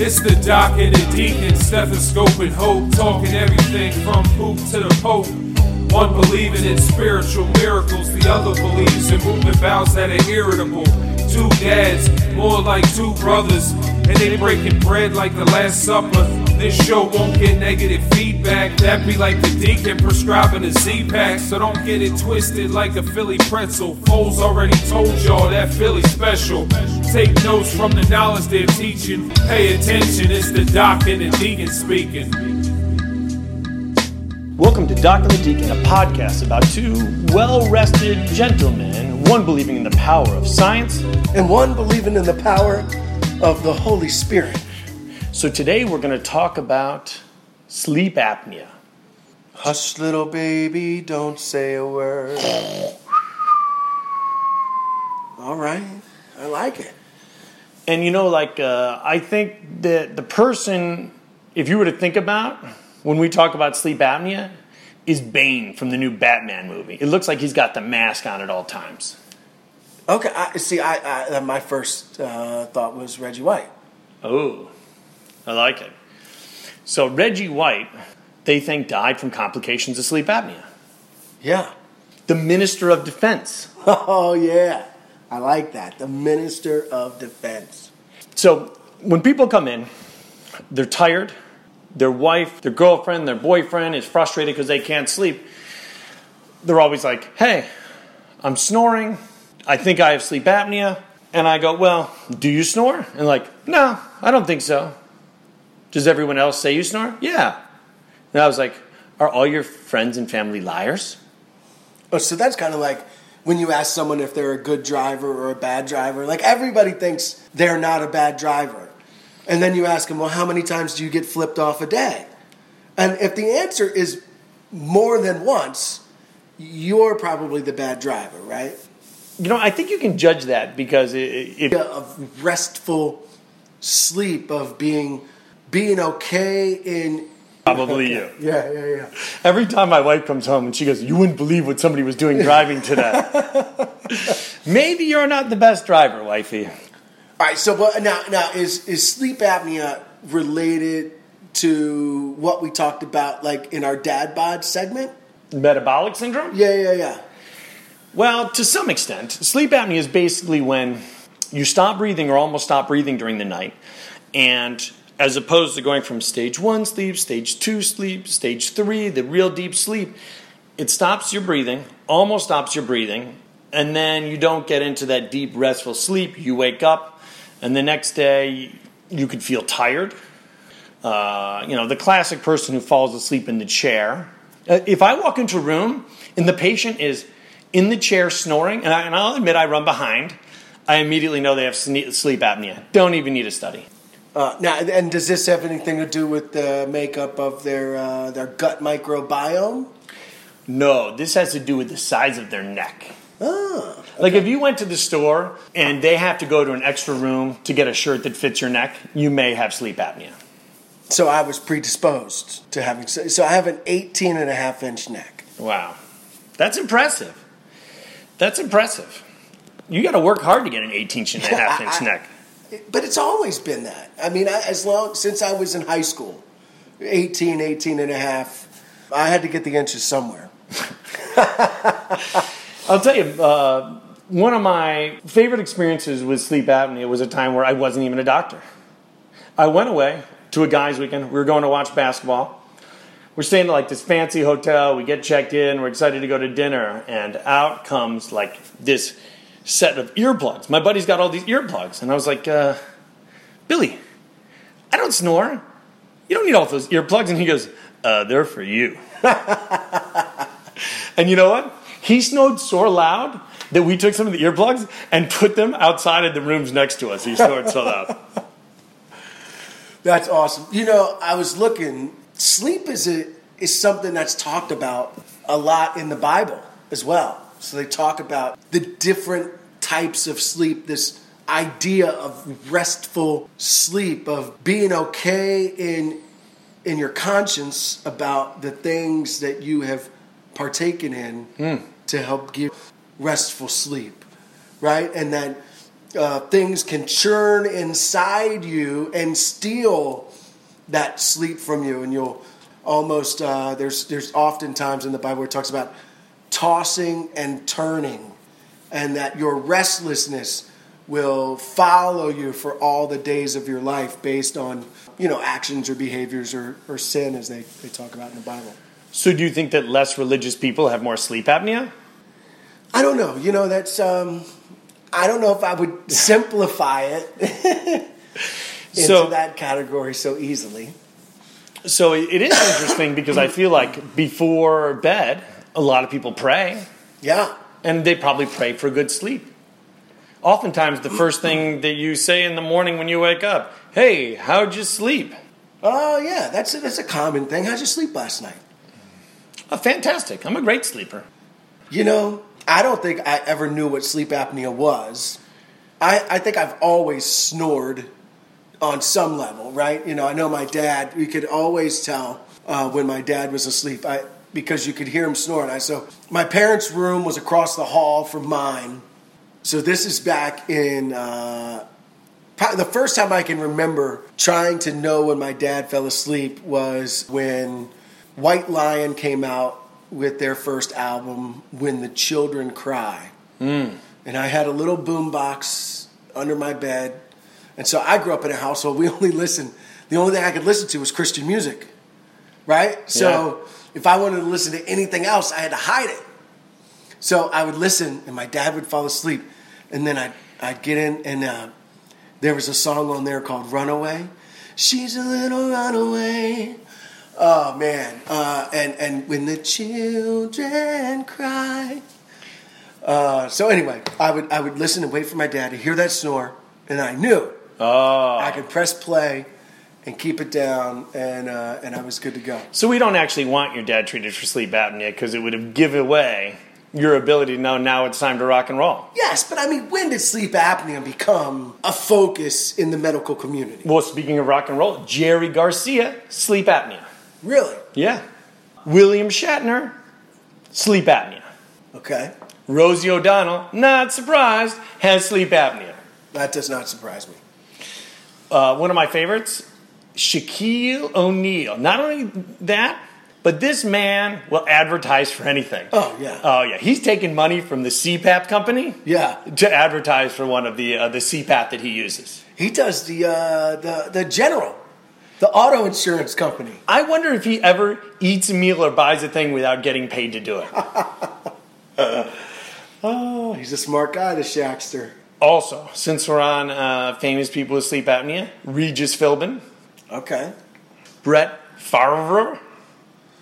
It's the doc and the deacon, stethoscope and hope, talking everything from poop to the pope. One believing in spiritual miracles, the other believes in movement bows that are irritable. Two dads, more like two brothers, and they breaking bread like the Last Supper. This show won't get negative feedback. That be like the deacon prescribing a Z-Pak. So don't get it twisted like a Philly pretzel. Foles already told y'all that Philly special. Take notes from the knowledge they're teaching. Pay attention, it's the doc and the deacon speaking. Welcome to Doc and the Deacon, a podcast about two well rested gentlemen, one believing in the power of science, and one believing in the power of the Holy Spirit. So today we're going to talk about sleep apnea. Hush, little baby, don't say a word. All right, I like it. And you know, like, uh, I think that the person, if you were to think about when we talk about sleep apnea, is Bane from the new Batman movie. It looks like he's got the mask on at all times. Okay, I, see, I, I my first uh, thought was Reggie White. Oh, I like it. So Reggie White, they think died from complications of sleep apnea. Yeah. The Minister of Defense. Oh yeah, I like that. The Minister of Defense. So when people come in, they're tired. Their wife, their girlfriend, their boyfriend is frustrated because they can't sleep. They're always like, "Hey, I'm snoring. I think I have sleep apnea." And I go, "Well, do you snore?" And like, "No, I don't think so." Does everyone else say you snore? Yeah. And I was like, Are all your friends and family liars? Oh, so that's kind of like when you ask someone if they're a good driver or a bad driver. Like everybody thinks they're not a bad driver. And then you ask them, Well, how many times do you get flipped off a day? And if the answer is more than once, you're probably the bad driver, right? You know, I think you can judge that because if of restful sleep of being being okay in Probably you. Yeah, yeah, yeah. Every time my wife comes home and she goes, You wouldn't believe what somebody was doing driving today. Maybe you're not the best driver, wifey. All right, so but now now is is sleep apnea related to what we talked about like in our dad bod segment? Metabolic syndrome? Yeah, yeah, yeah. Well, to some extent. Sleep apnea is basically when you stop breathing or almost stop breathing during the night and as opposed to going from stage one sleep, stage two sleep, stage three, the real deep sleep. It stops your breathing, almost stops your breathing, and then you don't get into that deep, restful sleep. You wake up, and the next day you could feel tired. Uh, you know, the classic person who falls asleep in the chair. Uh, if I walk into a room and the patient is in the chair snoring, and, I, will admit I run behind, I immediately know they have sleep apnea. Don't even need a study. Uh, now, and does this have anything to do with the makeup of their uh, their gut microbiome? No, this has to do with the size of their neck. Oh, okay. Like if you went to the store and they have to go to an extra room to get a shirt that fits your neck, you may have sleep apnea. So I was predisposed to having so I have an 18 and a half inch neck. Wow. That's impressive. That's impressive. You got to work hard to get an 18 and a half inch neck. But it's always been that. I mean, as long since I was in high school, 18, 18 and a half, I had to get the inches somewhere. I'll tell you, uh, one of my favorite experiences with sleep apnea was a time where I wasn't even a doctor. I went away to a guy's weekend. We were going to watch basketball. We're staying at like this fancy hotel. We get checked in. We're excited to go to dinner, and out comes like this set of earplugs. My buddy's got all these earplugs. And I was like, uh, Billy, I don't snore. You don't need all those earplugs. And he goes, uh, they're for you. and you know what? He snored so loud that we took some of the earplugs and put them outside of the rooms next to us. He snored so loud. That's awesome. You know, I was looking. Sleep is a, is something that's talked about a lot in the Bible as well. So they talk about the different types of sleep, this idea of restful sleep, of being okay in in your conscience about the things that you have partaken in mm. to help give restful sleep, right? And that uh, things can churn inside you and steal that sleep from you, and you'll almost uh, there's there's oftentimes in the Bible where it talks about tossing and turning, and that your restlessness will follow you for all the days of your life based on you know actions or behaviors or, or sin as they, they talk about in the Bible. So, do you think that less religious people have more sleep apnea? I don't know. You know, that's um, I don't know if I would simplify it into So- that category so easily. So, it is interesting because I feel like before bed, a lot of people pray, Yeah. and they probably pray for good sleep. Oftentimes, the first thing that you say in the morning when you wake up, hey, how'd you sleep? Oh yeah, that's a, that's a common thing. How'd you sleep last night? Oh, fantastic. I'm a great sleeper. You know, I don't think I ever knew what sleep apnea was. I, I think I've always snored on some level, right? You know, I know my dad. We could always tell uh, when my dad was asleep. I because you could hear him snoring. I so my parents' room was across the hall from mine. So this is back in uh, probably the first time I can remember trying to know when my dad fell asleep was when White Lion came out with their first album, When the Children Cry. And I had a little boom box under my bed. And so I grew up in a household, we only listened, the only thing I could listen to was Christian music, right? So if I wanted to listen to anything else, I had to hide it. So I would listen, and my dad would fall asleep, and then I'd, I'd get in, and uh, there was a song on there called "Runaway." She's a little runaway. Oh man! Uh, and and when the children cry. Uh, so anyway, I would I would listen and wait for my dad to hear that snore, and I knew Oh. I could press play and keep it down, and uh, and I was good to go. So we don't actually want your dad treated for sleep apnea because it would have given away your ability to know now it's time to rock and roll. Yes, but I mean, when did sleep apnea become a focus in the medical community? Well, speaking of rock and roll, Jerry Garcia, sleep apnea. Really? Yeah. William Shatner, sleep apnea. Okay, Rosie O'Donnell, not surprised, has sleep apnea. that does not surprise me. Uh, one of my favorites, Shaquille O'Neal. Not only that, but this man will advertise for anything. Oh, yeah. Oh yeah. He's taking money from the CPAP company. Yeah. To advertise for one of the uh, the CPAP that he uses. He does the uh, the the general, the auto insurance company. I wonder if he ever eats a meal or buys a thing without getting paid to do it. Oh, he's a smart guy, the Shackster. also, since we're on uh, famous people with sleep apnea, Regis Philbin, Okay. Brett Favre.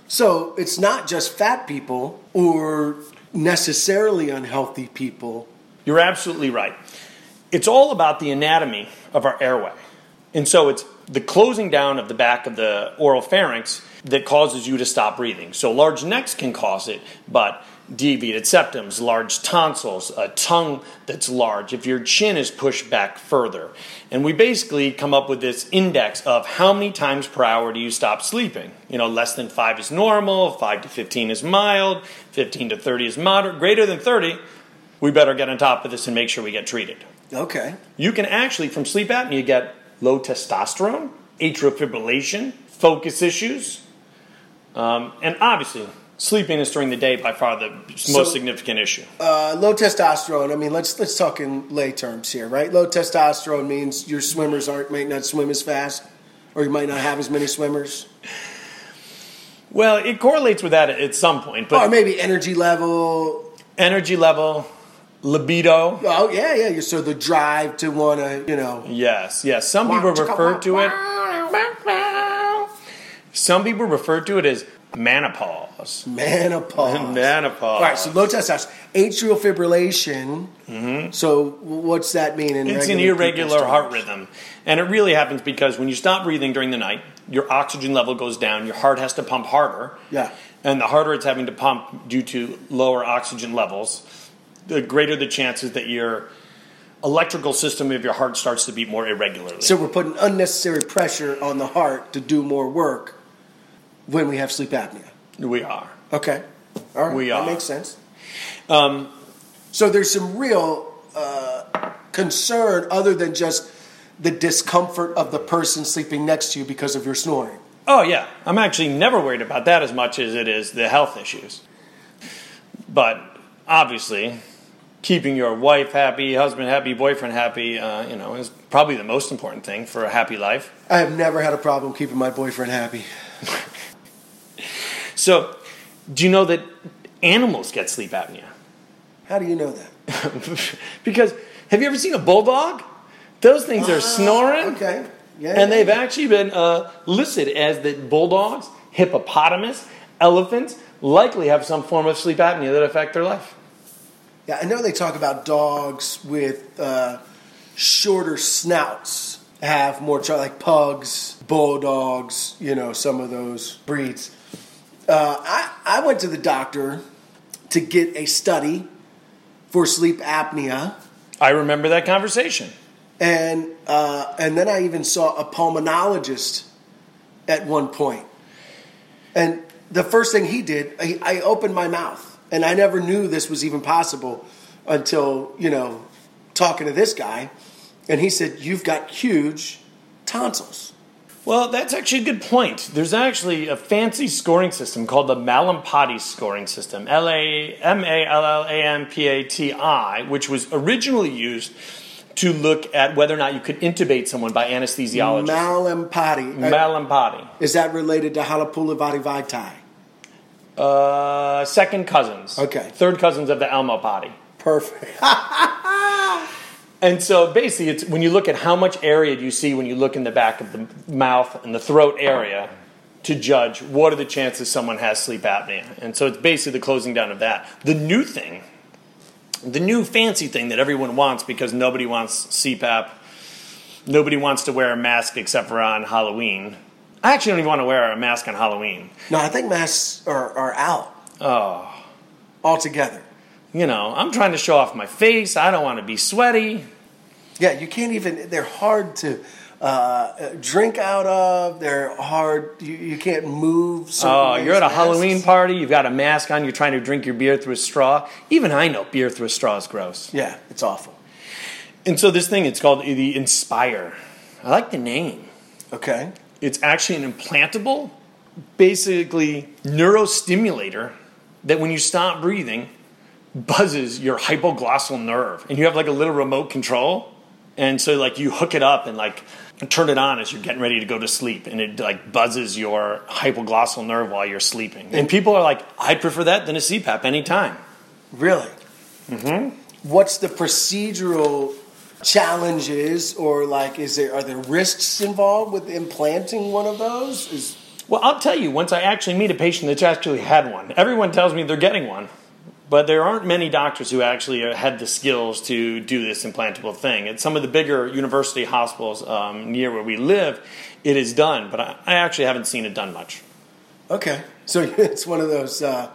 So it's not just fat people or necessarily unhealthy people. You're absolutely right. It's all about the anatomy of our airway. And so it's the closing down of the back of the oral pharynx that causes you to stop breathing. So large necks can cause it, but deviated septums, large tonsils, a tongue that's large, if your chin is pushed back further. And we basically come up with this index of how many times per hour do you stop sleeping? You know, less than 5 is normal, 5 to 15 is mild, 15 to 30 is moderate, greater than 30, we better get on top of this and make sure we get treated. Okay. You can actually, from sleep apnea, get low testosterone, atrial fibrillation, focus issues, um, and obviously, sleepiness during the day by far the most So- significant issue. Uh, low testosterone. I mean, let's let's talk in lay terms here, right? Low testosterone means your swimmers aren't might not swim as fast, or you might not have as many swimmers, Well, it correlates with that at some point, or maybe energy level. energy level, libido. Oh yeah, yeah. So the drive to want to, you know, Yes, yes. Some people refer to it. Some people refer to it as menopause. menopause. menopause. All right, so low testosterone, atrial fibrillation. So what's that mean? In Mm-hmm. It's an irregular heart rhythm. And it really happens because when you stop breathing during the night, your oxygen level goes down, your heart has to pump harder. Yeah. And the harder it's having to pump due to lower oxygen levels, the greater the chances that your electrical system of your heart starts to beat more irregularly. So we're putting unnecessary pressure on the heart to do more work when we have sleep apnea. we are. Okay. All right. We that are. makes sense. Um, So there's some real uh, concern other than just the discomfort of the person sleeping next to you because of your snoring. Oh, yeah. I'm actually never worried about that as much as it is the health issues. But obviously, keeping your wife happy, husband happy, boyfriend happy, uh, you know, is probably the most important thing for a happy life. I have never had a problem keeping my boyfriend happy. So, do you know that animals get sleep apnea? How do you know that? because have you ever seen a bulldog? Those things are snoring. Ah, Okay. Yeah. And they've actually been uh, listed as that bulldogs, hippopotamus, elephants likely have some form of sleep apnea that affect their life. Yeah, I know they talk about dogs with uh, shorter snouts have more like pugs, bulldogs, you know, some of those breeds. Uh, I, I went to the doctor to get a study for sleep apnea, I remember that conversation. and uh, and then I even saw a pulmonologist at one point. And the first thing he did, I, I opened my mouth, and I never knew this was even possible until you know talking to this guy, and he said, "You've got huge tonsils." Well, that's actually a good point. There's actually a fancy scoring system called the Mallampati scoring system, L A M A L L A M P A T I, which was originally used to look at whether or not you could intubate someone by anesthesiologists. Mallampati. Mallampati. is that related to Halapoulivaati Vaitai? Uh, second cousins. Okay. Third cousins of the Almopati. Perfect. And so basically, it's when you look at how much area do you see when you look in the back of the mouth and the throat area to judge what are the chances someone has sleep apnea. And so it's basically the closing down of that. The new thing, the new fancy thing that everyone wants because nobody wants CPAP, nobody wants to wear a mask except for on Halloween. I actually don't even want to wear a mask on Halloween. no, I think masks are, are out Oh, altogether. You know, I'm trying to show off my face. I don't want to be sweaty. Yeah, you can't even. They're hard to uh, drink out of. They're hard. You, you can't move. Oh, you're at a masks. Halloween party, you've got a mask on, you're trying to drink your beer through a straw. Even I know beer through a straw is gross. Yeah, it's awful. And so this thing, it's called the Inspire. I like the name. Okay. It's actually an implantable, basically neurostimulator that when you stop breathing, buzzes your hypoglossal nerve. And you have like a little remote control. And so like you hook it up and like turn it on as you're getting ready to go to sleep and it like buzzes your hypoglossal nerve while you're sleeping. And people are like, I'd prefer that than a CPAP anytime. Really? Mm-hmm. What's the procedural challenges, or like, is there are there risks involved with implanting one of those? Is Well, I'll tell you, once I actually meet a patient that's actually had one, everyone tells me they're getting one. But there aren't many doctors who actually uh, had the skills to do this implantable thing. At some of the bigger university hospitals um, near where we live, it is done, but I, I actually haven't seen it done much. okay. So it's one of those. Uh,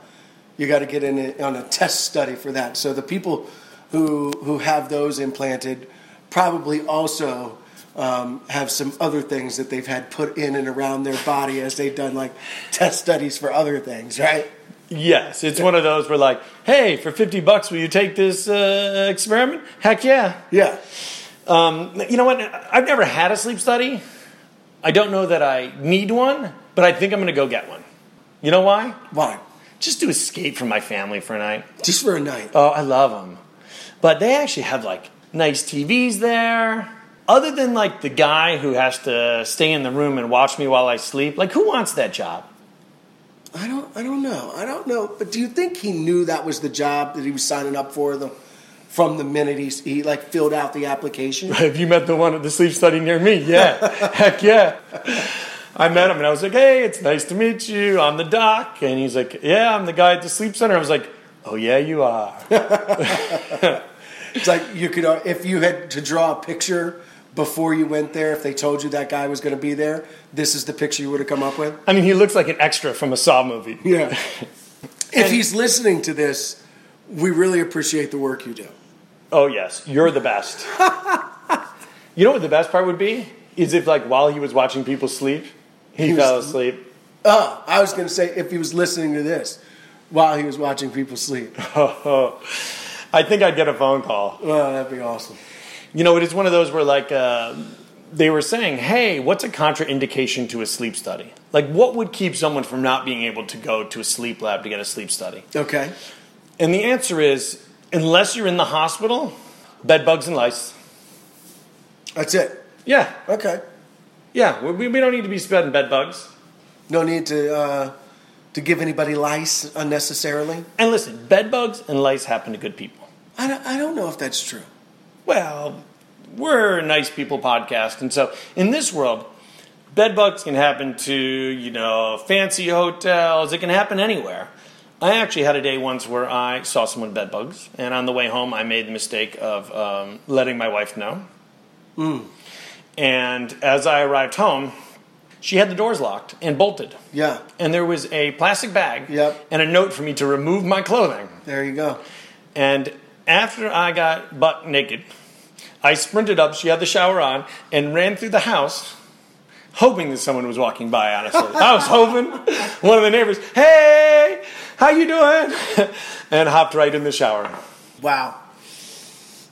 you got to get in a, on a test study for that. So the people who who have those implanted probably also um, have some other things that they've had put in and around their body as they've done like test studies for other things, right? Yes, it's one of those where, like, hey, for 50 bucks, will you take this uh, experiment? Heck yeah. Yeah. Um, you know what? I've never had a sleep study. I don't know that I need one, but I think I'm going to go get one. You know why? Why? Just to escape from my family for a night. Just for a night. Oh, I love them. But they actually have like nice TVs there. Other than like the guy who has to stay in the room and watch me while I sleep, like who wants that job? I don't. I don't know. I don't know. But do you think he knew that was the job that he was signing up for? The from the minute he he like filled out the application. Have you met the one at the sleep study near me? Yeah. Heck yeah. I met him and I was like, hey, it's nice to meet you. I'm the doc. And he's like, yeah, I'm the guy at the sleep center. I was like, oh, yeah, you are. It's like you could, uh, if you had to draw a picture before you went there, if they told you that guy was going to be there, this is the picture you would have come up with. I mean, he looks like an extra from a Saw movie. Yeah. if he's listening to this, we really appreciate the work you do. Oh, yes, you're the best. you know what the best part would be? Is if, like, while he was watching people sleep, he, He was- fell asleep. Oh, I was going to say if he was listening to this while he was watching people sleep. I think I'd get a phone call. Oh, that'd be awesome. You know, it is one of those where like uh, they were saying, "Hey, what's a contraindication to a sleep study? Like, what would keep someone from not being able to go to a sleep lab to get a sleep study?" Okay. And the answer is, unless you're in the hospital, bed bugs and lice. That's it. Yeah, Okay. yeah. We, we don't need to be spreading bed bugs. No need to uh, to give anybody lice unnecessarily. And listen, bed bugs and lice happen to good people. I don't, I don't know if that's true. Well, we're a nice people podcast, and so in this world, bed bugs can happen to you know fancy hotels. It can happen anywhere. I actually had a day once where I saw someone with bed bugs, and on the way home, I made the mistake of um, letting my wife know. And as I arrived home, she had the doors locked and bolted, Yeah. and there was a plastic bag Yep. and a note for me to remove my clothing. There you go. And after I got butt naked, I sprinted up. She had the shower on and ran through the house, hoping that someone was walking by. Honestly, I was hoping one of the neighbors, "Hey, how you doing?" and hopped right in the shower. Wow.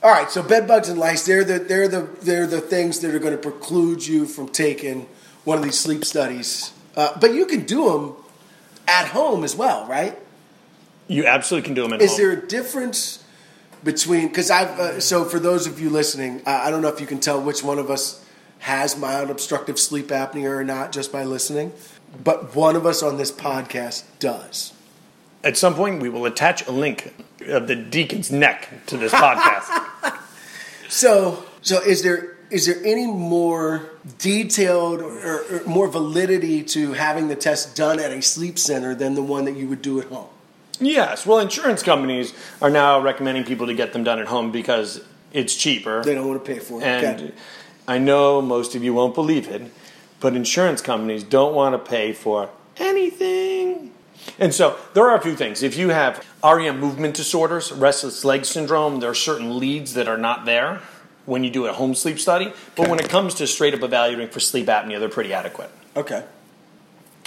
All right, so bed bugs and lice, they're the they're the they're the things that are going to preclude you from taking one of these sleep studies. Uh, but you can do them at home as well, right? You absolutely can do them at Is home. there a difference between because I've uh, so for those of you listening, I, I don't know if you can tell which one of us has mild obstructive sleep apnea or not just by listening, but one of us on this podcast does. At some point, we will attach a link of the deacon's neck to this podcast. So, so is there is there any more detailed or, or more validity to having the test done at a sleep center than the one that you would do at home? Yes, well, insurance companies are now recommending people to get them done at home because it's cheaper. They don't want to pay for it. And okay. I know most of you won't believe it, but insurance companies don't want to pay for anything. And so there are a few things. If you have REM movement disorders, restless leg syndrome, there are certain leads that are not there when you do a home sleep study. But when it comes to straight up evaluating for sleep apnea, they're pretty adequate. Okay.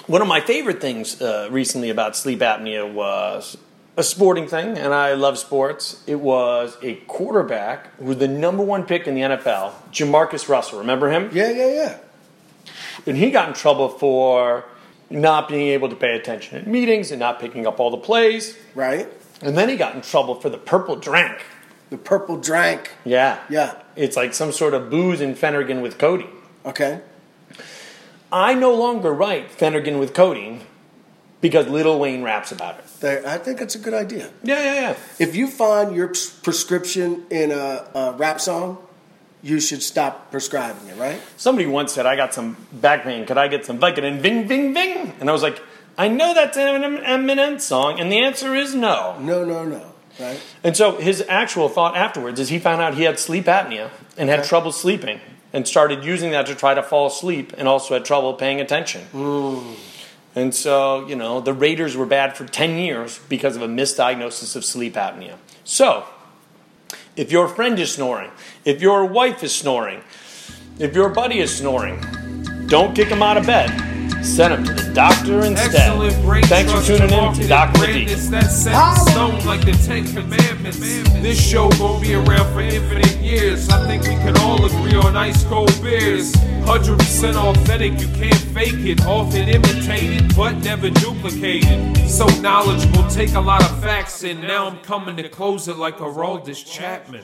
One of my favorite things uh, recently about sleep apnea was a sporting thing, and I love sports. It was a quarterback who was the number one pick in the NFL, JaMarcus Russell. Remember him? Yeah, yeah, yeah. And he got in trouble for not being able to pay attention at meetings and not picking up all the plays. Right. And then he got in trouble for the purple drink. The purple drink. Yeah. Yeah. It's like some sort of booze and Phenergan with Cody. Okay. I no longer write Phenergan with codeine because Lil Wayne raps about it. There, I think it's a good idea. Yeah, yeah, yeah. If you find your prescription in a, a rap song, you should stop prescribing it. Right. Somebody once said, I got some back pain. Could I get some Vicodin? Ving, ving, ving. And I was like, I know that's an Eminem song. And the answer is no. No, no, no. Right. And so his actual thought afterwards is he found out he had sleep apnea and had trouble sleeping and started using that to try to fall asleep and also had trouble paying attention. Mm. And so, you know, the Raiders were bad for 10 years because of a misdiagnosis of sleep apnea. So, if your friend is snoring, if your wife is snoring, if your buddy is snoring, don't kick him out of bed. Send him to the doctor instead. Excellent brain Thanks for tuning in to and Dr. the greatness Deacon. That's set in stone like the Ten Commandments. This show gon' be around for infinite years. I think we can all agree on ice cold beers. 100% authentic, you can't fake it. Often imitated, but never duplicated. So knowledgeable, take a lot of facts and Now I'm coming to close it like a Chapman.